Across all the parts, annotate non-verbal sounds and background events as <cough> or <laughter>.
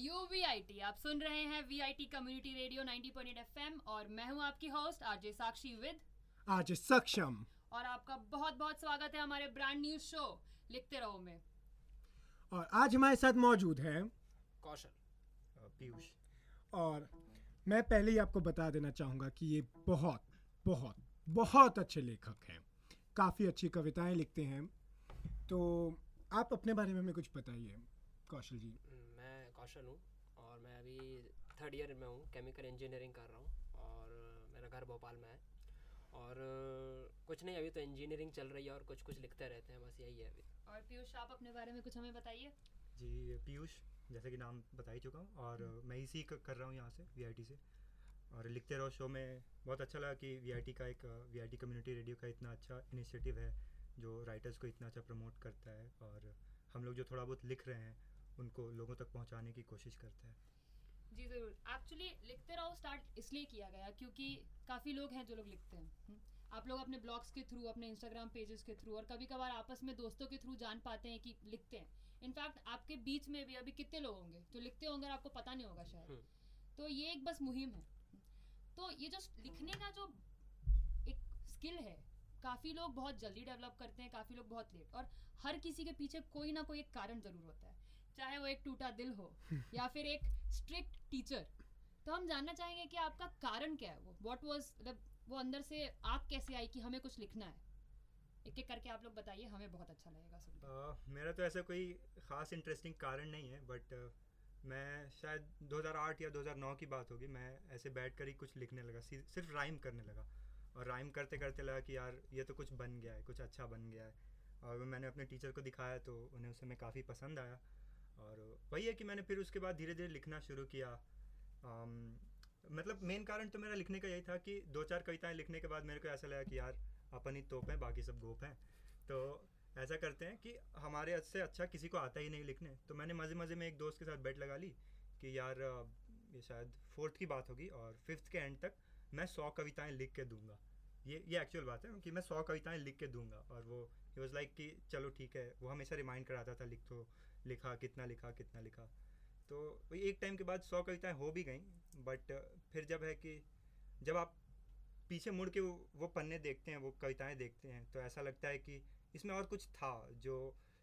You we I T आप सुन रहे हैं V I T community radio 90.8 FM और मैं हूँ आपकी होस्ट आरजे साक्षी विद आज सक्षम और आपका बहुत बहुत स्वागत है हमारे ब्रांड न्यूज़ शो लिखते रहो में और आज हमारे साथ मौजूद है कौशल पीयूष। और मैं पहले ही आपको बता देना चाहूँगा कि ये बहुत बहुत बहुत अच्छे लेखक हैं। काफ़ी अच्छी कविताएँ लिखते हैं। तो आप अपने बारे में हमें कुछ बताइए कौशल जी। कौशल हूँ और मैं अभी थर्ड ईयर में हूँ केमिकल इंजीनियरिंग कर रहा हूँ और मेरा घर भोपाल में है। और कुछ नहीं अभी तो इंजीनियरिंग चल रही है और कुछ कुछ लिखते रहते हैं बस यही है अभी। और पीयूष आप अपने बारे में कुछ हमें बताइए। जी पीयूष जैसे कि नाम बता ही चुका हूँ और मैं इसी क- कर रहा हूँ यहाँ से वीआईटी से। और लिखते रहो शो में बहुत अच्छा लगा कि वीआईटी का एक वी कम्युनिटी रेडियो का इतना अच्छा इनिशिएटिव है जो राइटर्स को इतना अच्छा प्रमोट करता है। और हम लोग जो थोड़ा बहुत लिख रहे हैं उनको लोगों तक पहुँचाने की कोशिश करते हैं। जी ज़रूर। एक्चुअली लिखते रहो स्टार्ट इसलिए किया गया क्योंकि काफ़ी लोग हैं जो लोग लिखते हैं। हम्म। आप लोग अपने ब्लॉग्स के थ्रू अपने इंस्टाग्राम पेजेस के थ्रू और कभी कभार आपस में दोस्तों के थ्रू जान पाते हैं कि लिखते हैं। इनफैक्ट आपके बीच में भी अभी कितने लोग होंगे जो लिखते होंगे और आपको पता नहीं होगा शायद। हम्म। तो ये एक बस मुहिम है। तो ये जो लिखने का जो एक स्किल है काफ़ी लोग बहुत जल्दी डेवलप करते हैं काफ़ी लोग बहुत लेट और हर किसी के पीछे कोई ना कोई एक कारण ज़रूर होता है। चाहे वो एक टूटा दिल हो <laughs> या फिर एक स्ट्रिक्ट टीचर तो हम जानना चाहेंगे कि आपका कारण क्या है वो? व्हाट वाज मतलब वो अंदर से आग कैसे आई कि हमें कुछ लिखना है? एक एक करके आप लोग बताइए हमें बहुत अच्छा लगेगा सुन। अ, मेरा तो ऐसा कोई ख़ास इंटरेस्टिंग कारण नहीं है बट मैं शायद 2008 या 2009 की बात होगी मैं ऐसे बैठ कर ही कुछ लिखने लगा सिर्फ़ राइम करने लगा। और राइम करते करते लगा कि यार ये तो कुछ बन गया है कुछ अच्छा बन गया है। और मैंने अपने टीचर को दिखाया तो उन्हें उस समय काफ़ी पसंद आया। और वही है कि मैंने फिर उसके बाद धीरे धीरे लिखना शुरू किया। अम, मतलब मेन कारण तो मेरा लिखने का यही था कि दो चार कविताएँ लिखने के बाद मेरे को ऐसा लगा कि यार अपन ही तोप हैं बाकी सब गोप हैं। तो ऐसा करते हैं कि हमारे से अच्छा किसी को आता ही नहीं लिखने। तो मैंने मज़े मज़े में एक दोस्त के साथ बेट लगा ली कि यार ये शायद फोर्थ की बात होगी और फिफ्थ के एंड तक मैं सौ कविताएँ लिख के दूँगा। ये ये एक्चुअल बात है कि मैं सौ कविताएँ लिख के दूँगा। और वो ही वॉज़ लाइक कि चलो ठीक है वो हमेशा रिमाइंड कराता था लिख तो लिखा कितना लिखा कितना लिखा। तो एक टाइम के बाद सौ कविताएँ हो भी गई बट फिर जब है कि जब आप पीछे मुड़ के वो, वो पन्ने देखते हैं वो कविताएँ देखते हैं तो ऐसा लगता है कि इसमें और कुछ था जो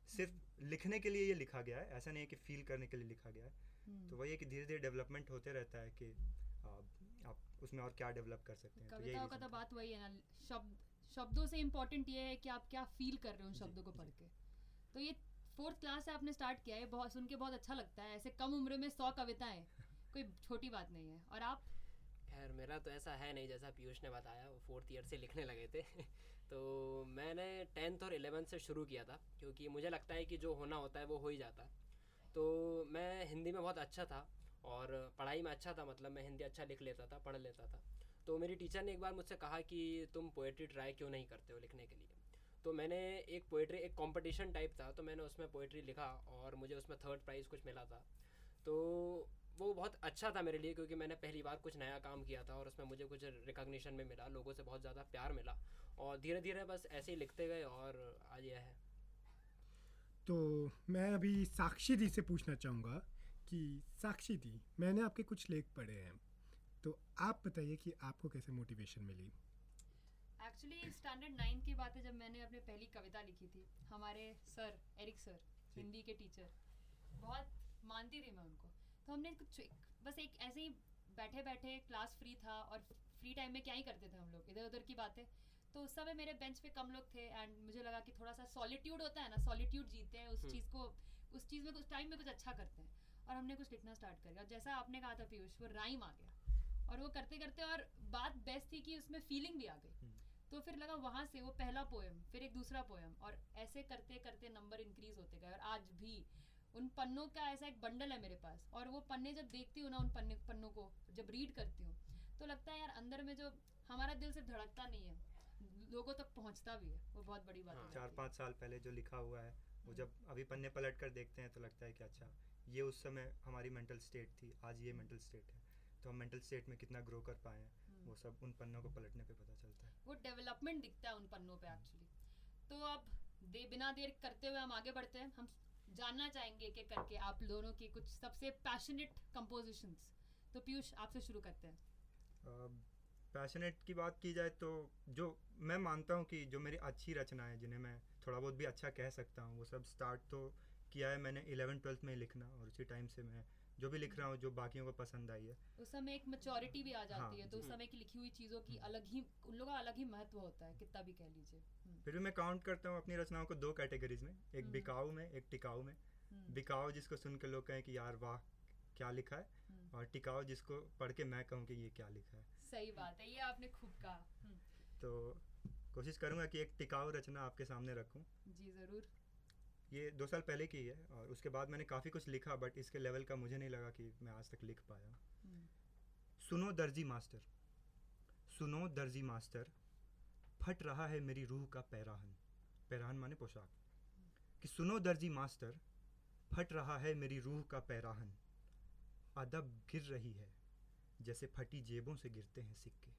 सिर्फ़ लिखने के लिए ये लिखा गया है ऐसा नहीं है कि फील करने के लिए लिखा गया है। हम्म। तो वही है कि धीरे धीरे डेवलपमेंट होते रहता है कि आ, आप उसमें और क्या डेवलप कर सकते हैं कविताओं तो का तो बात वही है ना शब्द शब्दों से इम्पोर्टेंट ये है कि आप क्या फील कर रहे हो उन शब्दों को पढ़ के। तो ये फोर्थ क्लास से आपने स्टार्ट किया है बहुत, सुन के बहुत अच्छा लगता है। ऐसे कम उम्र में सौ कविताएँ, कोई छोटी बात नहीं है। और आप? खैर, मेरा तो ऐसा है नहीं जैसा पीयूष ने बताया, वो फोर्थ ईयर से लिखने लगे थे। <laughs> तो मैंने टेंथ और इलेवेंथ से शुरू किया था, क्योंकि मुझे लगता है कि जो होना होता है, वो हो ही जाता है। तो मैं हिंदी में बहुत अच्छा था, और पढ़ाई में अच्छा था मतलब मैं हिंदी अच्छा लिख लेता था, पढ़ लेता था। तो मेरी टीचर ने एक बार मुझसे कहा कि, तुम पोएट्री ट्राई क्यों नहीं करते हो लिखने के लिए? तो मैंने एक पोइट्री एक कंपटीशन टाइप था तो मैंने उसमें पोइट्री लिखा और मुझे उसमें थर्ड प्राइज़ कुछ मिला था। तो वो बहुत अच्छा था मेरे लिए, क्योंकि मैंने पहली बार कुछ नया काम किया था और उसमें मुझे कुछ रिकॉग्निशन में मिला, लोगों से बहुत ज़्यादा प्यार मिला और धीरे धीरे बस ऐसे ही लिखते गए और आज यह है। तो मैं अभी साक्षी दी से पूछना चाहूँगा कि, साक्षी दी मैंने आपके कुछ लेख पढ़े हैं तो आप बताइए कि आपको कैसे मोटिवेशन मिली? एक्चुअली स्टैंडर्ड नाइन की बात है जब मैंने अपनी पहली कविता लिखी थी हमारे सर एरिक सर। हिंदी के टीचर बहुत मानती थी मैं उनको तो हमने कुछ बस एक ऐसे ही बैठे बैठे क्लास फ्री था और फ्री टाइम में क्या ही करते थे हम लोग इधर उधर की बातें तो उस समय मेरे बेंच पे कम लोग थे एंड मुझे लगा कि थोड़ा सा सॉलिट्यूड होता है ना सॉलिट्यूड जीते हैं उस हम्म। चीज़ को उस चीज़ में कुछ टाइम में कुछ अच्छा करते हैं और हमने कुछ लिखना स्टार्ट कर दिया जैसा आपने कहा था पीयूष वो राइम आ गया और वो करते करते और बात बेस्ट थी कि उसमें फीलिंग भी आ गई। तो फिर लगा वहाँ से वो पहला पोएम फिर एक दूसरा पोएम और ऐसे करते करते नंबर इंक्रीज होते गए और आज भी उन पन्नों का ऐसा एक बंडल है मेरे पास और वो पन्ने जब देखती हूँ ना उन पन्ने पन्नों को जब रीड करती हूँ तो लगता है यार अंदर में जो हमारा दिल सिर्फ़ धड़कता नहीं है लोगों तक पहुँचता भी है वो बहुत बड़ी बात हाँ, है। चार पाँच साल पहले जो लिखा हुआ है वो जब अभी पन्ने पलट कर देखते हैं तो लगता है कि अच्छा ये उस समय हमारी मेंटल स्टेट थी आज ये मेंटल स्टेट है तो हम मेंटल स्टेट में कितना ग्रो कर पाए हैं हम्म। वो सब उन पन्नों को पलटने पे पता चलता है। वो डेवलपमेंट दिखता है उन पन्नों पे एक्चुअली तो अब दे, बिना देर करते हुए हम आगे बढ़ते हैं। हम जानना चाहेंगे एक करके आप दोनों के कुछ सबसे पैशनेट कंपोजिशंस तो पीयूष, आपसे शुरू करते हैं। पैशनेट की बात की जाए तो जो मैं मानता हूँ कि जो मेरी अच्छी रचना है, जिन्हें मैं थोड़ा बहुत भी अच्छा कह सकता हूँ, वो सब स्टार्ट तो किया है मैंने इलेवन ट्वेल्थ में लिखना, और उसी टाइम से मैं जो भी लिख रहा हूँ जो बाकियों को पसंद आई है। उस समय एक मेच्योरिटी भी आ जाती हाँ, है तो उस समय की लिखी हुई चीज़ों की अलग ही उन लोगों का अलग ही महत्व होता है कितना भी कह लीजिए। हम्म, फिर भी मैं काउंट करता हूँ अपनी रचनाओं को दो कैटेगरीज में एक हम्म। बिकाऊ में एक टिकाऊ में। हम्म, बिकाऊ जिसको सुन के लोग कहें कि यार वाह क्या लिखा है। और टिकाऊ जिसको पढ़ के मैं कहूँ कि ये क्या लिखा है। सही बात है ये आपने खूब कहा। तो कोशिश करूँगा कि एक टिकाऊ रचना आपके सामने रखूँ। जी ज़रूर। ये दो साल पहले की है और उसके बाद मैंने काफ़ी कुछ लिखा बट इसके लेवल का मुझे नहीं लगा कि मैं आज तक लिख पाया। हम्म, सुनो दर्जी मास्टर सुनो दर्जी मास्टर फट रहा है मेरी रूह का पैराहन। पैराहन माने पोशाक। कि सुनो दर्जी मास्टर फट रहा है मेरी रूह का पैराहन। अदब गिर रही है जैसे फटी जेबों से गिरते हैं सिक्के।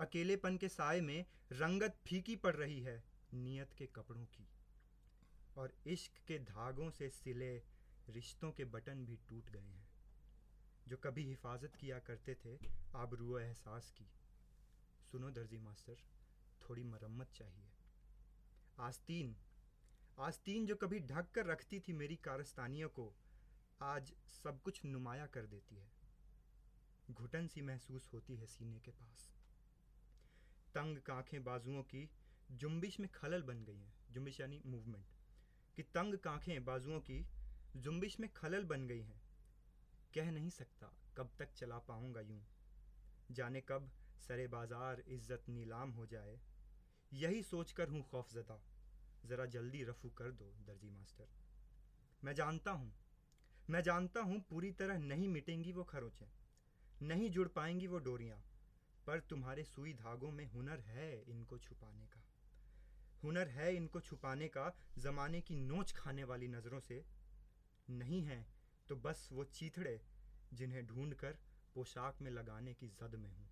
अकेलेपन के साय में रंगत फीकी पड़ रही है नियत के कपड़ों की। और इश्क के धागों से सिले रिश्तों के बटन भी टूट गए हैं। जो कभी हिफाजत किया करते थे आबरू एहसास की। सुनो दर्जी मास्टर, थोड़ी मरम्मत चाहिए। आस्तीन आस्तीन जो कभी ढक कर रखती थी मेरी कारस्तानियों को, आज सब कुछ नुमाया कर देती है। घुटन सी महसूस होती है सीने के पास। तंग कांखें बाजुओं की जुम्बिश में खलल बन गई हैं। जुम्बिश यानी मूवमेंट कि तंग कांखें बाजुओं की जुम्बिश में खलल बन गई हैं। कह नहीं सकता कब तक चला पाऊँगा यूँ। जाने कब सरे बाज़ार इज़्ज़त नीलाम हो जाए। यही सोचकर हूँ खौफजदा। ज़रा जल्दी रफू कर दो, दर्जी मास्टर। मैं जानता हूँ, मैं जानता हूँ पूरी तरह नहीं मिटेंगी वो खरोचें। नहीं जुड़ पाएँगी वो डोरियाँ। पर तुम्हारे सुई धागों में हुनर है इनको छुपाने का। हुनर है इनको छुपाने का, ज़माने की नोच खाने वाली नज़रों से। नहीं है तो बस वो चीथड़े, जिन्हें ढूंढ कर पोशाक में लगाने की जद में हूँ।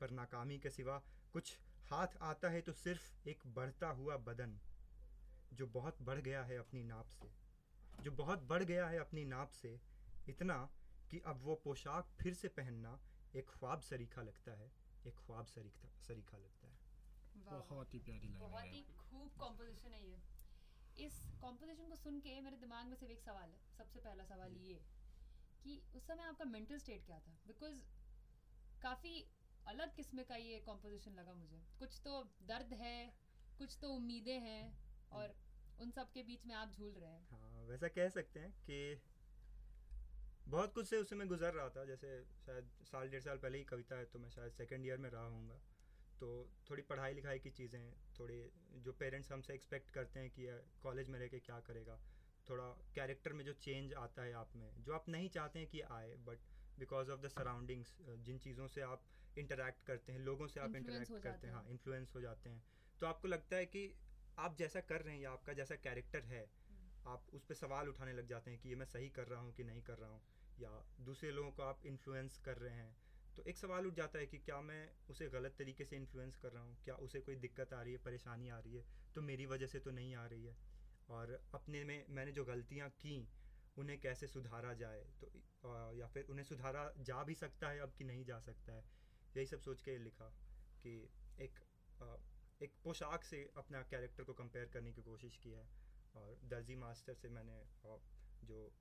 पर नाकामी के सिवा कुछ हाथ आता है तो सिर्फ़ एक बढ़ता हुआ बदन, जो बहुत बढ़ गया है अपनी नाप से। जो बहुत बढ़ गया है अपनी नाप से, इतना कि अब वो पोशाक फिर से पहनना एक ख्वाब सरीखा लगता है, एक ख्वाब सरीखा सरीखा लगता है। बहुत ही प्यारी लाइन बहुत है। ही खूब कॉम्पोजिशन है ये। इस कॉम्पोजिशन को सुन के मेरे दिमाग में सिर्फ़ एक सवाल है सबसे पहला सवाल ये कि उस समय आपका मेंटल स्टेट क्या था? बिकॉज़ काफ़ी अलग किस्म का ये कॉम्पोजिशन लगा मुझे। कुछ तो दर्द है कुछ तो उम्मीदें हैं और उन सब के बीच में आप झूल रहे हैं। हाँ वैसा कह सकते हैं कि बहुत कुछ से उस समय गुजर रहा था। जैसे शायद साल डेढ़ साल पहले ही कविता है तो मैं शायद सेकेंड ईयर में रहा हूँगा तो थोड़ी पढ़ाई लिखाई की चीज़ें थोड़ी जो पेरेंट्स हमसे एक्सपेक्ट करते हैं कि कॉलेज में रह के क्या करेगा थोड़ा कैरेक्टर में जो चेंज आता है आप में जो आप नहीं चाहते हैं कि आए but because of the surroundings जिन चीज़ों से आप इंटरेक्ट करते हैं लोगों से आप इंटरेक्ट करते हैं हैं। इन्फ्लुएंस हो जाते हैं तो आपको लगता है कि आप जैसा कर रहे हैं या आपका जैसा कैरेक्टर है आप उस पर सवाल उठाने लग जाते हैं कि ये मैं सही कर रहा हूँ कि नहीं कर रहा हूँ या दूसरे लोगों को आप इन्फ्लुएंस कर रहे हैं तो एक सवाल उठ जाता है कि क्या मैं उसे गलत तरीके से इन्फ्लुएंस कर रहा हूँ? क्या उसे कोई दिक्कत आ रही है परेशानी आ रही है? तो मेरी वजह से तो नहीं आ रही है। और अपने में मैंने जो गलतियाँ की उन्हें कैसे सुधारा जाए? तो या फिर उन्हें सुधारा जा भी सकता है अब कि नहीं जा सकता है? यही सब सोच के लिखा कि एक एक पोशाक से अपना कैरेक्टर को कंपेयर करने की कोशिश की है। और दर्जी मास्टर से मैंने जो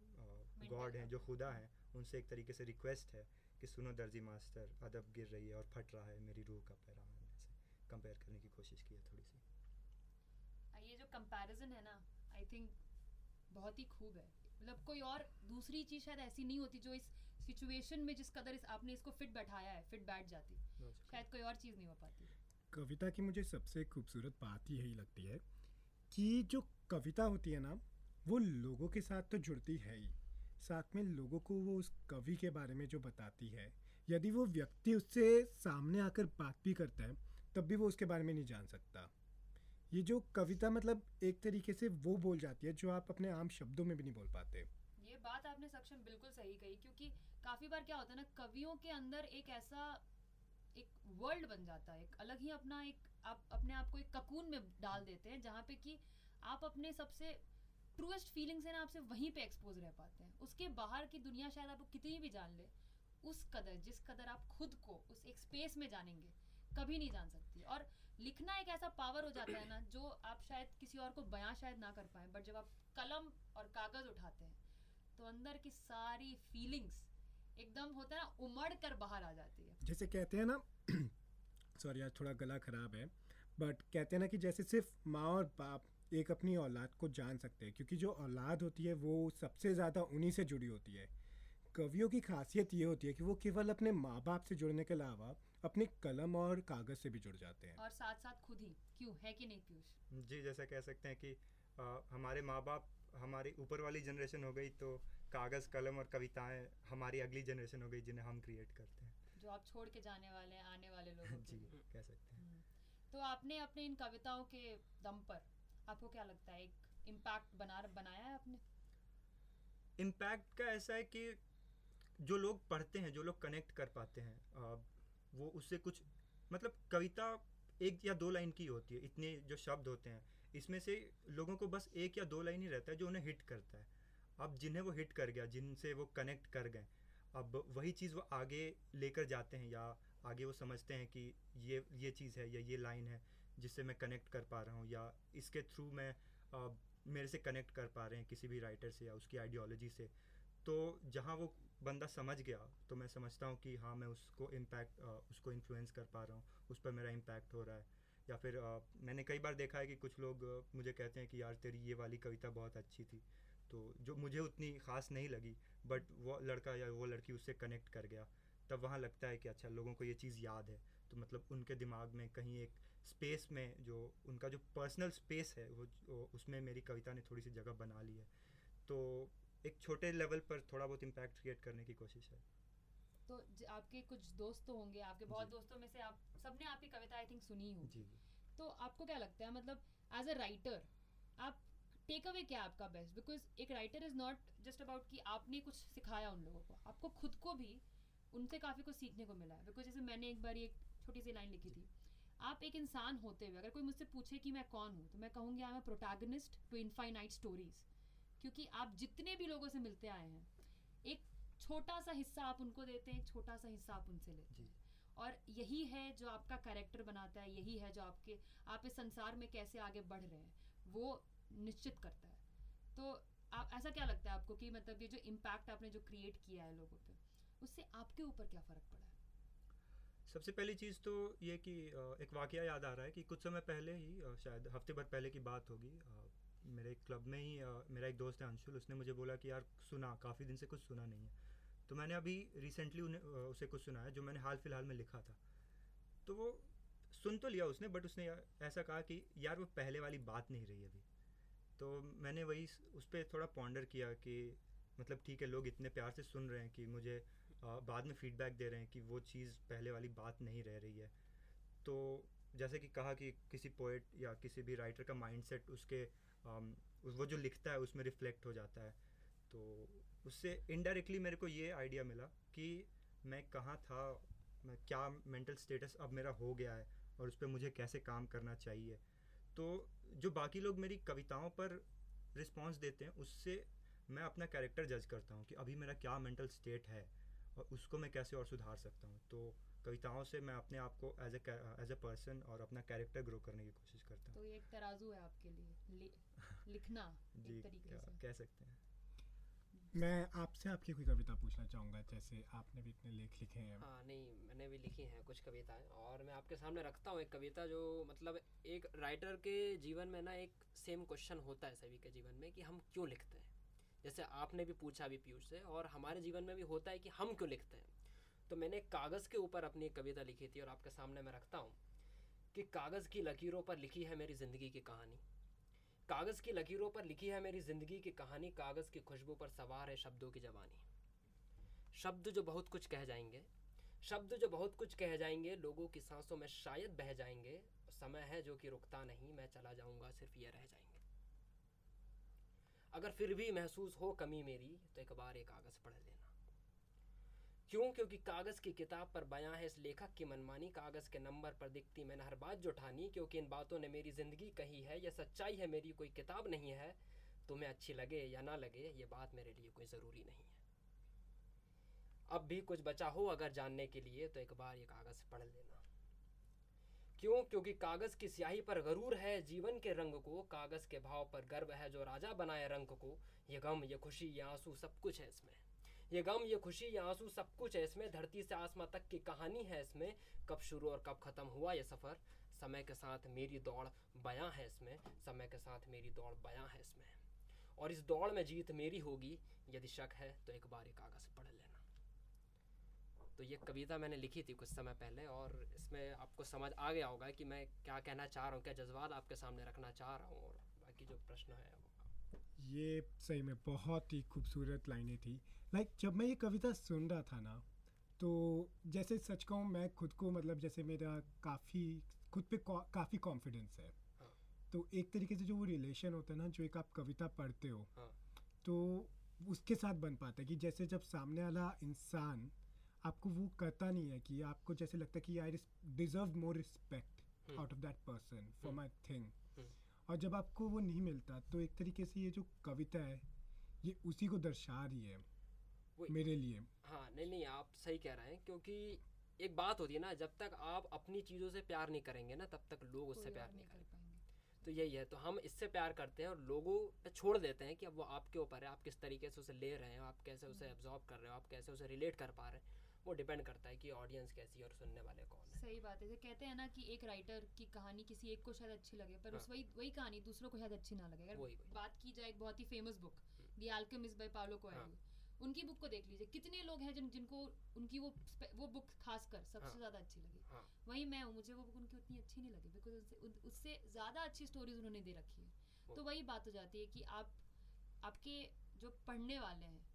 गॉड हैं जो खुदा हैं उनसे एक तरीके से रिक्वेस्ट है कि सुनो दर्जी मास्टर अदब गिर रही है और फट रहा है मेरी रूह का पैरान से कंपेयर करने की कोशिश की है थोड़ी सी। ये जो कंपैरिजन है ना आई थिंक बहुत ही खूब है। मतलब कोई और दूसरी चीज़ शायद ऐसी नहीं होती जो इस सिचुएशन में जिस कदर इस आपने इसको फिट बैठाया है फिट बैठ जाती। शायद कोई और चीज़ नहीं हो पाती। कविता की मुझे सबसे खूबसूरत बात ही यही लगती है कि जो कविता होती है ना वो लोगों के साथ तो जुड़ती है ही। साथ में लोगों को वो उस कवि के बारे में जो बताती है, यदि वो व्यक्ति उससे सामने आकर बात भी करता है, तब भी वो उसके बारे में नहीं जान सकता। ये जो कविता मतलब एक तरीके से वो बोल जाती है, जो आप अपने आम शब्दों में भी नहीं बोल पाते। ये बात आपने सक्षम बिल्कुल सही कही, क्योंकि काफ़ी बार क्या होता है ना, कवियों के अंदर एक ऐसा एक वर्ल्ड बन जाता है, एक अलग ही अपना एक, आप अपने आप को एक ककून में डाल देते हैं, जहाँ पे कि आप अपने सबसे ट्रूएस्ट फीलिंग से ना आपसे वहीं पे एक्सपोज रह पाते हैं। उसके बाहर की दुनिया शायद आपको कितनी भी जान ले, उस कदर, जिस कदर आप खुद को उस एक स्पेस में जानेंगे, कभी नहीं जान सकती। और लिखना एक ऐसा पावर हो जाता है ना, जो आप शायद किसी और को बयां शायद ना कर पाए बट जब आप कलम और कागज़ उठाते हैं तो अंदर की सारी फीलिंग्स एकदम होता है ना, उमड़ कर बाहर आ जाती है। जैसे कहते हैं ना <clears throat> सॉरी यार थोड़ा गला खराब है बट कहते हैं ना कि जैसे सिर्फ़ माँ और बाप एक अपनी औलाद को जान सकते हैं क्योंकि जो औलाद होती है वो सबसे ज़्यादा उन्हीं से जुड़ी होती है। कवियों की खासियत ये होती है कि वो केवल अपने माँ बाप से जुड़ने के अलावा अपनी कलम और कागज़ से भी जुड़ जाते हैं। और साथ साथ खुद ही क्यों? है कि नहीं पीयूष? जी जैसा कह सकते हैं कि आ, हमारे माँ बाप हमारी ऊपर वाली जनरेशन हो गई तो कागज़ कलम और कविताएँ हमारी अगली जनरेशन हो गई जिन्हें हम क्रिएट करते हैं। जो आप छोड़ के जाने वाले हैं आने वाले लोगों <laughs> के जी कह सकते हैं। हम्म। तो आपने अपने इन कविताओं के दम पर आपको क्या लगता है? एक इम्पैक्ट बना, बनाया है आपने? इम्पैक्ट का ऐसा है कि जो लोग पढ़ते हैं, जो लोग कनेक्ट कर पाते हैं वो उससे कुछ मतलब कविता एक या दो लाइन की होती है, इतने जो शब्द होते हैं, इसमें से लोगों को बस एक या दो लाइन ही रहता है जो उन्हें हिट करता है। अब जिन्हें वो हिट कर गया, जिनसे वो कनेक्ट कर गए, अब वही चीज़ वो आगे लेकर जाते हैं या आगे वो समझते हैं कि ये ये चीज़ है या ये लाइन है जिससे मैं कनेक्ट कर पा रहा हूँ या इसके थ्रू मैं आ, मेरे से कनेक्ट कर पा रहे हैं किसी भी राइटर से या उसकी आइडियोलॉजी से। तो जहाँ वो बंदा समझ गया तो मैं समझता हूँ कि हाँ मैं उसको इम्पैक्ट उसको इन्फ्लुएंस कर पा रहा हूँ उस पर मेरा इम्पैक्ट हो रहा है। या फिर आ, मैंने कई बार देखा है कि कुछ लोग मुझे कहते हैं कि यार तेरी ये वाली कविता बहुत अच्छी थी। तो जो मुझे उतनी ख़ास नहीं लगी बट वो लड़का या वो लड़की उससे कनेक्ट कर गया तब वहाँ लगता है कि अच्छा लोगों को ये चीज़ याद है। तो मतलब उनके दिमाग में कहीं एक स्पेस में जो उनका जो पर्सनल स्पेस है वो, वो उसमें मेरी कविता ने थोड़ी सी जगह बना ली है। तो एक छोटे लेवल पर थोड़ा बहुत इम्पैक्ट क्रिएट करने की कोशिश है। तो आपके कुछ दोस्त तो होंगे आपके बहुत दोस्तों में से आप सबने आपकी कविता आई थिंक सुनी होगी। जी तो आपको क्या लगता है मतलब एज अ राइटर आप टेक अवे क्या आपका बेस्ट बिकॉज़ एक writer is not just about कि आपने कुछ सिखाया उन लोगों को आपको खुद को भी उनसे काफ़ी कुछ सीखने को मिला है। बिकॉज़ जैसे मैंने एक बार एक छोटी सी लाइन लिखी थी। आप एक इंसान होते हुए अगर कोई मुझसे पूछे कि मैं कौन हूँ तो मैं कहूँगी I am protagonist to infinite stories क्योंकि आप जितने भी लोगों से मिलते आए हैं एक छोटा सा हिस्सा आप उनको देते हैं एक छोटा सा हिस्सा आप उनसे लेते हैं। और यही है जो आपका कैरेक्टर बनाता है यही है जो आपके आप इस संसार में कैसे आगे बढ़ रहे हैं वो निश्चित करता है। तो आप ऐसा क्या लगता है आपको कि मतलब ये जो इम्पैक्ट आपने जो क्रिएट किया है लोगों पे उससे आपके ऊपर क्या फ़र्क पड़ा? सबसे पहली चीज़ तो ये कि एक वाकया याद आ रहा है कि कुछ समय पहले ही शायद हफ़्ते भर पहले की बात होगी मेरे एक क्लब में ही मेरा एक दोस्त है अंशुल, उसने मुझे बोला कि यार सुना, काफ़ी दिन से कुछ सुना नहीं है। तो मैंने अभी रिसेंटली उन्हें उसे कुछ सुनाया जो मैंने हाल फ़िलहाल में लिखा था। तो वो सुन तो लिया उसने बट उसने ऐसा कहा कि यार वो पहले वाली बात नहीं रही अभी। तो मैंने वही उस पर थोड़ा पॉन्डर किया कि मतलब ठीक है, लोग इतने प्यार से सुन रहे हैं कि मुझे बाद में फीडबैक दे रहे हैं कि वो चीज़ पहले वाली बात नहीं रह रही है। तो जैसे कि कहा कि किसी पोइट या किसी भी राइटर का माइंडसेट उसके अम, वो जो लिखता है उसमें रिफ्लेक्ट हो जाता है। तो उससे इनडायरेक्टली मेरे को ये आइडिया मिला कि मैं कहाँ था मैं क्या मेंटल स्टेटस अब मेरा हो गया है और उस पर मुझे कैसे काम करना चाहिए। तो जो बाकी लोग मेरी कविताओं पर रिस्पॉन्स देते हैं उससे मैं अपना कैरेक्टर जज करता हूँ कि अभी मेरा क्या मेंटल स्टेट है। और उसको मैं कैसे और सुधार सकता हूँ? तो कविताओं से मैं अपने आप को as a as a person और अपना कैरेक्टर ग्रो करने की कोशिश करता हूँ। तो ये एक तराजू है आपके लिए लि, <laughs> लिखना जी कह सकते हैं? मैं आपसे आपकी कोई कविता पूछना चाहूँगा जैसे आपने भी इतने लेख लिखे हैं। हाँ नहीं मैंने भी लिखी हैं कुछ कविताएँ और मैं आपके सामने रखता हूँ एक कविता जो मतलब एक राइटर के जीवन में ना एक सेम क्वेश्चन होता है सभी के जीवन में कि हम क्यों लिखते हैं? जैसे आपने भी पूछा अभी पीयूष से, और हमारे जीवन में भी होता है कि हम क्यों लिखते हैं। तो मैंने कागज़ के ऊपर अपनी कविता लिखी थी और आपके सामने मैं रखता हूँ कि कागज़ की लकीरों पर लिखी है मेरी ज़िंदगी की कहानी। कागज़ की लकीरों पर लिखी है मेरी ज़िंदगी की कहानी, कागज़ की खुशबू पर सवार है शब्दों की जवानी। शब्द जो बहुत कुछ कह जाएँगे, शब्द जो बहुत कुछ कह जाएँगे, लोगों की सांसों में शायद बह जाएँगे, समय है जो कि रुकता नहीं, मैं चला जाऊँगा, सिर्फ़ ये रह जाएँगे। अगर फिर भी महसूस हो कमी मेरी तो एक बार एक कागज़ पढ़ लेना। क्यों? क्योंकि कागज़ की किताब पर बयां है इस लेखक की मनमानी। कागज़ के नंबर पर दिखती मैंने हर बात जो ठानी क्योंकि इन बातों ने मेरी ज़िंदगी कही है यह सच्चाई है मेरी कोई किताब नहीं है तुम्हें अच्छी लगे या ना लगे, ये बात मेरे लिए कोई ज़रूरी नहीं है। अब भी कुछ बचा हो अगर जानने के लिए तो एक बार ये कागज़ पढ़ लेना। क्यों? क्योंकि कागज़ की स्याही पर गरूर है जीवन के रंग को, कागज़ के भाव पर गर्व है जो राजा बनाए रंग को। ये गम, ये खुशी, ये आँसू सब कुछ है इसमें। ये गम, ये खुशी, ये आँसू सब कुछ है इसमें। धरती से आसमां तक की कहानी है इसमें। कब शुरू और कब ख़त्म हुआ ये सफ़र? समय के साथ मेरी दौड़ बयां है इसमें। समय के साथ मेरी दौड़ बयां है इसमें। और इस दौड़ में जीत मेरी होगी। यदि शक है तो एक बार ये कागज़ पढ़ लेना तो ये कविता मैंने लिखी थी कुछ समय पहले और इसमें आपको समझ आ गया होगा कि मैं क्या कहना चाह रहा हूँ क्या जज्बात आपके सामने रखना चाह रहा हूँ और बाकी जो प्रश्न है वो ये सही में बहुत ही खूबसूरत लाइनें थी लाइक like, जब मैं ये कविता सुन रहा था ना तो जैसे सच कहूँ मैं खुद को मतलब जैसे मेरा काफ़ी खुद पे काफ़ी कॉन्फिडेंस है हाँ। तो एक तरीके से जो वो रिलेशन होता है ना जो एक आप कविता पढ़ते हो हाँ। तो उसके साथ बन पाता है कि जैसे जब सामने वाला इंसान आपको वो करता नहीं है कि आपको जैसे लगता है कि I deserve more respect hmm. Out of that person for hmm. My thing hmm. और जब आपको वो नहीं मिलता तो एक तरीके से ये जो कविता है ये उसी को दर्शा रही है मेरे लिए। हाँ नहीं नहीं आप सही कह रहे हैं क्योंकि एक बात होती है ना जब तक आप अपनी चीज़ों से प्यार नहीं करेंगे ना तब तक लोग उससे प्यार नहीं कर करेंगे। पाएँगे। तो यही है तो हम इससे प्यार करते हैं और लोगों पे छोड़ देते हैं कि अब वो आपके ऊपर है आप किस तरीके से उसे ले रहे हैं आप कैसे उसे एब्जॉर्ब कर रहे हो आप कैसे उसे रिलेट कर पा रहे हैं। वो डिपेंड करता है कि ऑडियंस कैसी है और सुनने वाले कौन है सही बात है कहते हैं ना कि एक राइटर की कहानी किसी एक को शायद अच्छी लगे पर उस हाँ। वही वही कहानी दूसरों को शायद अच्छी ना लगे अगर। बात की जाए एक बहुत ही famous book the Alchemist by Paulo Coelho हाँ। उनकी बुक को देख लीजिए कितने लोग हैं जिन जिनको उनकी वो वो बुक खासकर सबसे हाँ। ज़्यादा अच्छी लगी हाँ वही मैं हूँ मुझे वो बुक उनकी उतनी अच्छी नहीं लगी बिकॉज़ उससे उन- उससे ज़्यादा अच्छी स्टोरीज उन्होंने दे रखी है तो वही बात हो जाती है कि आप आपके जो पढ़ने वाले हैं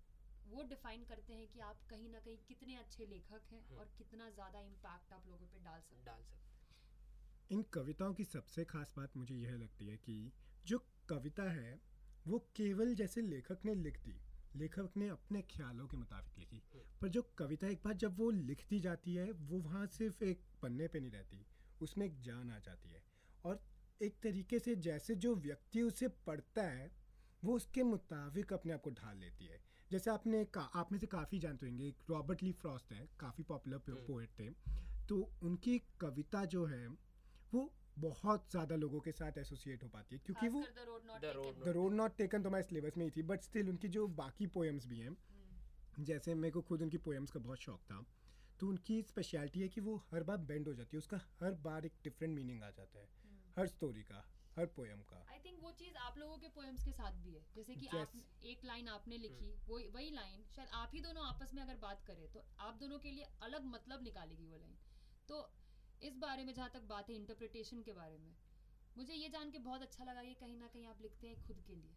वो डिफाइन करते हैं कि आप कहीं ना कहीं कितने अच्छे लेखक हैं हम्म। और कितना ज़्यादा इम्पैक्ट आप लोगों पे डाल सकते डाल सकते इन कविताओं की सबसे खास बात मुझे यह लगती है कि जो कविता है वो केवल जैसे लेखक ने लिख दी लेखक ने अपने ख्यालों के मुताबिक लिखी। हम्म। पर जो कविता एक बार जब वो लिख दी जाती है वो वहाँ सिर्फ़ एक पन्ने पे नहीं रहती उसमें एक जान आ जाती है। और एक तरीके से जैसे जो व्यक्ति उसे पढ़ता है वो उसके मुताबिक अपने आप को ढाल लेती है। जैसे आपने का आप में से काफ़ी जानते होंगे एक रॉबर्ट ली फ्रॉस्ट है काफ़ी पॉपुलर हम्म। पोएट थे। तो उनकी कविता जो है वो बहुत ज़्यादा लोगों के साथ एसोसिएट हो पाती है क्योंकि वो the road not The Road the road not taken तो मैं सिलेबस में ही थी बट स्टिल उनकी जो बाकी पोएम्स भी हैं हम्म। जैसे मेरे को खुद उनकी पोएम्स का बहुत शौक था तो उनकी स्पेशलिटी है कि वो हर बार बेंड हो जाती है उसका हर बार एक डिफरेंट मीनिंग आ जाता है। हर स्टोरी का हर पोएम का। वो चीज़ आप लोगों के पोएम्स के साथ भी है जैसे कि yes. आप एक लाइन आपने लिखी hmm. वो वही लाइन शायद आप ही दोनों आपस में अगर बात करें तो आप दोनों के लिए अलग मतलब निकालेगी वो लाइन तो इस बारे में जहाँ तक बात है इंटरप्रिटेशन के बारे में मुझे ये जान के बहुत अच्छा लगा कि कहीं ना कहीं आप लिखते हैं खुद के लिए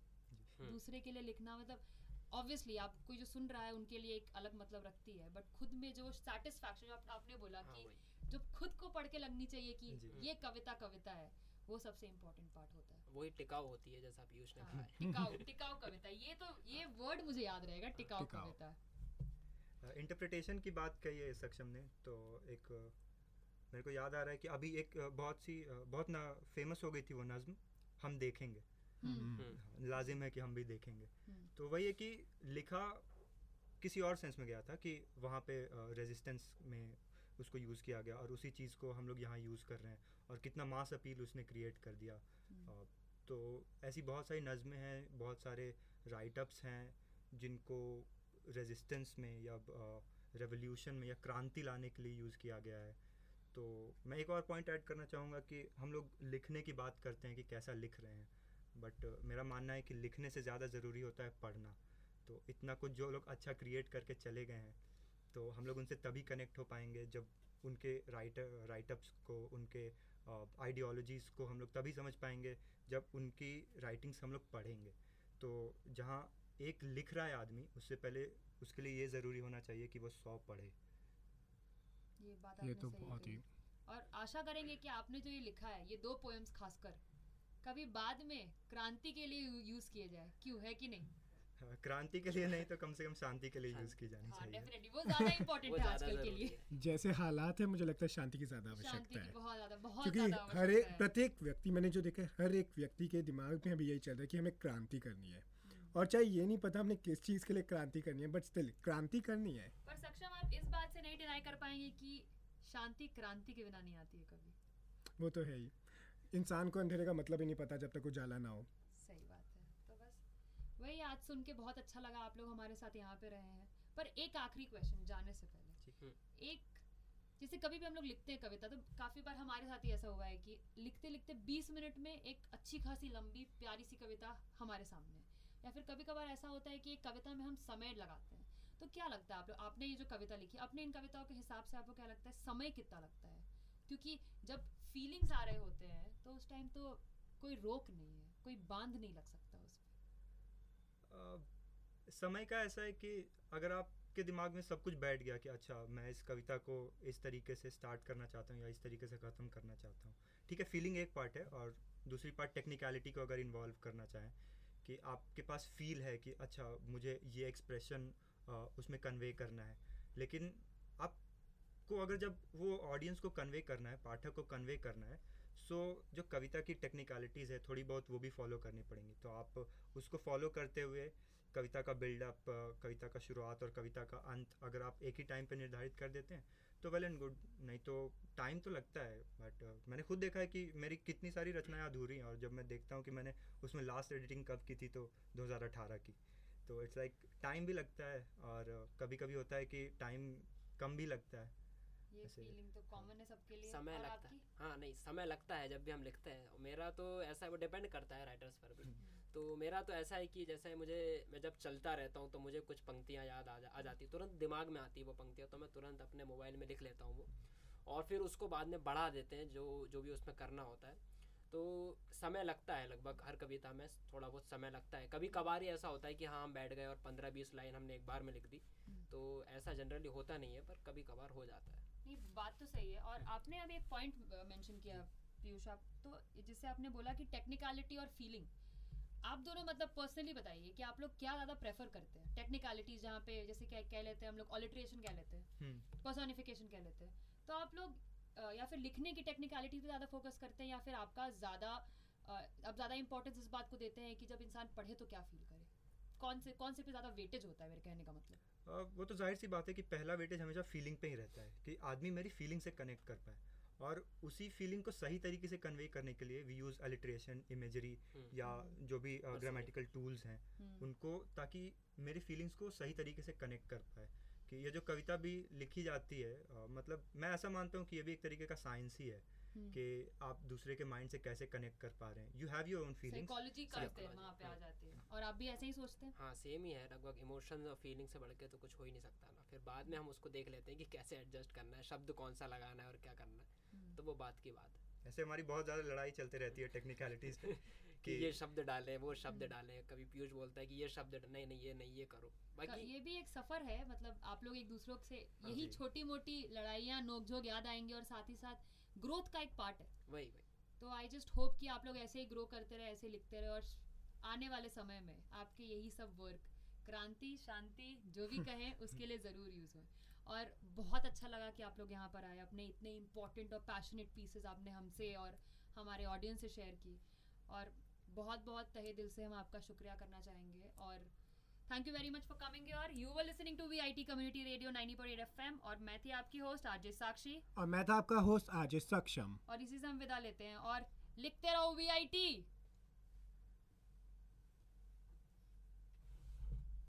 हम्म। दूसरे के लिए लिखना मतलब ऑब्वियसली आप कोई जो सुन रहा है उनके लिए एक अलग मतलब रखती है बट खुद में जो सेटिस्फैक्शन आप, आपने बोला हाँ कि जो खुद को पढ़ के लगनी चाहिए कि ये कविता कविता है वो सबसे इम्पोर्टेंट पार्ट होता है। वही टिकाऊ होती है जैसा पीयूष ने हाँ, बताया टिकाऊ <laughs> टिकाऊ कविता ये तो ये वर्ड मुझे याद रहेगा टिकाऊ टिकाऊ। कविता। इंटरप्रिटेशन की बात कही है सक्षम ने तो एक मेरे को याद आ रहा है कि अभी एक बहुत सी बहुत ना फ़ेमस हो गई थी वो नज्म हम देखेंगे। हम्म, हम्म, लाजिम है कि हम भी देखेंगे। हम्म, तो वही है कि लिखा किसी और सेंस में गया था कि वहाँ पे रेजिस्टेंस में उसको यूज़ किया गया और उसी चीज़ को हम लोग यहाँ यूज़ कर रहे हैं और कितना मास अपील उसने क्रिएट कर दिया। हम्म। तो ऐसी बहुत सारी नज़में हैं बहुत सारे राइटअप्स हैं जिनको रेजिस्टेंस में या रेवोल्यूशन में या क्रांति लाने के लिए यूज़ किया गया है। तो मैं एक और पॉइंट ऐड करना चाहूँगा कि हम लोग लिखने की बात करते हैं कि कैसा लिख रहे हैं बट मेरा मानना है कि लिखने से ज़्यादा ज़रूरी होता है पढ़ना। तो इतना कुछ जो लोग अच्छा क्रिएट करके चले गए हैं तो हम लोग उनसे तभी कनेक्ट हो पाएँगे जब उनके राइटर राइटअप्स को उनके आइडियोलॉजीज़ को हम लोग तभी समझ पाएँगे जब उनकी राइटिंग्स हम लोग पढ़ेंगे। तो जहाँ एक लिख रहा है आदमी उससे पहले उसके लिए ये ज़रूरी होना चाहिए कि वो सौ पढ़े। ये बात ये तो बहुत ही और आशा करेंगे कि आपने जो ये लिखा है ये दो पोएम्स खासकर कभी बाद में क्रांति के लिए यूज़ किए जाए क्यों है कि नहीं? हाँ, क्रांति के लिए नहीं तो कम से कम शांति के लिए यूज़ की जानी हाँ चाहिए। वो ज़्यादा इंपॉर्टेंट है आजकल के लिए। जैसे हालात है मुझे लगता है शांति की ज़्यादा आवश्यकता है। बहुत ज़्यादा बहुत क्योंकि हर एक प्रत्येक व्यक्ति मैंने जो देखा है हर एक व्यक्ति के दिमाग में अभी यही चल रहा है कि हमें क्रांति करनी है। हम्म। और चाहे ये नहीं पता हमने किस चीज़ के लिए क्रांति करनी है बट स्टिल क्रांति करनी है। पर सक्षम आप इस बात से नहीं डिनाई कर पाएँगे कि शांति क्रांति के बिना नहीं आती है कभी। वो तो है ही। इंसान को अंधेरे का मतलब ही नहीं पता जब तक उजाला ना हो। वही आज सुन के बहुत अच्छा लगा आप लोग हमारे साथ यहाँ पे रहे हैं? पर एक आखिरी क्वेश्चन जाने से पहले। एक जैसे कभी भी हम लोग लिखते हैं कविता तो काफ़ी बार हमारे साथ ही ऐसा हुआ है कि लिखते लिखते 20 मिनट में एक अच्छी खासी लंबी प्यारी सी कविता हमारे सामने या फिर कभी कभार ऐसा होता है कि एक कविता में हम समय लगाते हैं। तो क्या लगता है आप लोग आपने ये जो कविता लिखी अपने इन कविताओं के हिसाब से आपको क्या लगता है समय कितना लगता है? क्योंकि जब फीलिंग्स आ रहे होते हैं तो उस टाइम तो कोई रोक नहीं है कोई बाँध नहीं लग सकता। समय का ऐसा है कि अगर आपके दिमाग में सब कुछ बैठ गया कि अच्छा मैं इस कविता को इस तरीके से स्टार्ट करना चाहता हूँ या इस तरीके से ख़त्म करना चाहता हूँ, ठीक है फीलिंग एक पार्ट है और दूसरी पार्ट टेक्निकलिटी को अगर इन्वॉल्व करना चाहें कि आपके पास फील है कि अच्छा मुझे ये एक्सप्रेशन उसमें कन्वे करना है, लेकिन आपको अगर जब वो ऑडियंस को कन्वे करना है, पाठक को कन्वे करना है सो जो कविता की टेक्निकलिटीज़ है, थोड़ी बहुत वो भी फॉलो करनी पड़ेंगी। तो आप उसको फॉलो करते हुए कविता का बिल्डअप कविता का शुरुआत और कविता का अंत अगर आप एक ही टाइम पे निर्धारित कर देते हैं तो वेल एंड गुड नहीं तो टाइम तो लगता है बट मैंने खुद देखा है कि मेरी कितनी सारी रचनाएँ अधूरी हैं और जब मैं देखता हूँ कि मैंने उसमें लास्ट एडिटिंग कब की थी तो 2018 की। तो इट्स लाइक टाइम भी लगता है और कभी कभी होता है कि टाइम कम भी लगता है। ये फीलिंग तो कॉमन है सबके लिए। समय लगता है। हाँ नहीं समय लगता है जब भी हम लिखते हैं। मेरा तो ऐसा है वो डिपेंड करता है राइटर्स पर भी। <laughs> तो मेरा तो ऐसा है कि जैसे मुझे मैं जब चलता रहता हूँ तो मुझे कुछ पंक्तियाँ याद आ जा आ जाती तुरंत दिमाग में आती है वो पंक्तियाँ तो मैं तुरंत अपने मोबाइल में लिख लेता हूँ वो। और फिर उसको बाद में बढ़ा देते हैं जो जो भी उसमें करना होता है। तो समय लगता है लगभग हर कविता में थोड़ा बहुत समय लगता है। कभी कभार ही ऐसा होता है कि हाँ हम बैठ गए और पंद्रह बीस लाइन हमने एक बार में लिख दी। हम्म। तो ऐसा जनरली होता नहीं है पर कभी कभार हो जाता है। नहीं बात तो सही है। और आपने अभी एक पॉइंट मेंशन किया पीयूष आप तो जिससे आपने बोला कि टेक्निकलिटी और फीलिंग आप दोनों मतलब पर्सनली बताइए कि आप लोग क्या ज़्यादा प्रेफर करते हैं? टेक्निकलिटी जहाँ पे जैसे क्या कह लेते हैं हम लोग ऑलिट्रेशन कह लेते हैं हम्म। पर्सोनिफिकेशन कह लेते हैं। तो आप लोग या फिर लिखने की टेक्निकलिटी पे ज़्यादा फोकस करते हैं या फिर आपका ज़्यादा आप ज़्यादा इंपॉर्टेंस इस बात को देते हैं कि जब इंसान पढ़े तो क्या फील करे? कौन से कौन से पे ज़्यादा वेटेज होता है मेरे कहने का मतलब वो तो ज़ाहिर सी बात है कि पहला वेटेज हमेशा फीलिंग पे ही रहता है कि आदमी मेरी फीलिंग से कनेक्ट कर पाए और उसी फीलिंग को सही तरीके से कन्वे करने के लिए we use alliteration imagery hmm. या हम्म। जो भी ग्रामेटिकल टूल्स हैं हम्म, उनको ताकि मेरी फीलिंग्स को सही तरीके से कनेक्ट कर पाए कि ये जो कविता भी लिखी जाती है मतलब मैं ऐसा मानता हूँ कि ये भी एक तरीके का साइंस ही है हम्म। कि आप दूसरे के माइंड से कैसे कनेक्ट कर पा रहे हैं? You have your own feelings psychology करते हैं वहाँ पे आ। जाती है। और आप भी ऐसे ही सोचते हैं? हाँ सेम ही है। लगभग इमोशन और फीलिंग से बढ़ के तो कुछ हो ही नहीं सकता ना। फिर बाद में हम उसको देख लेते हैं कि कैसे एडजस्ट करना है शब्द कौन सा लगाना है और क्या करना है। हम्म। तो वो बात की बात। है ऐसे हमारी बहुत ज़्यादा लड़ाई चलती रहती है टेक्निकलिटीज़ पे <laughs> कि कि ये शब्द डालें वो शब्द हम्म। डालें। कभी पीयूष बोलता है कि ये शब्द नहीं नहीं ये नहीं ये करो। बाकी ये भी एक सफ़र है मतलब आप लोग एक दूसरों से हाँ यही छोटी मोटी लड़ाइयाँ नोकझोंक याद आएँगे और साथ ही साथ ग्रोथ का एक पार्ट है। वही वही। तो आई जस्ट होप कि आप लोग ऐसे ही ग्रो करते रहे ऐसे लिखते रहे और आने वाले समय में आपके यही सब वर्क क्रांति शांति जो भी <laughs> कहें उसके लिए ज़रूर यूज़ हो और बहुत अच्छा लगा कि आप लोग यहाँ पर आए अपने इतने इंपॉर्टेंट और पैशनेट पीसेस आपने हमसे और हमारे ऑडियंस से शेयर की। और बहुत बहुत तहे दिल से हम आपका शुक्रिया करना चाहेंगे और thank you very much for coming your you were listening to V I T community radio ninety point F M और मैं थी आपकी होस्ट आज साक्षी। और मैं था आपका होस्ट आज सक्षम। और इसी से हम विदा लेते हैं। और लिखते रहो वी आई टी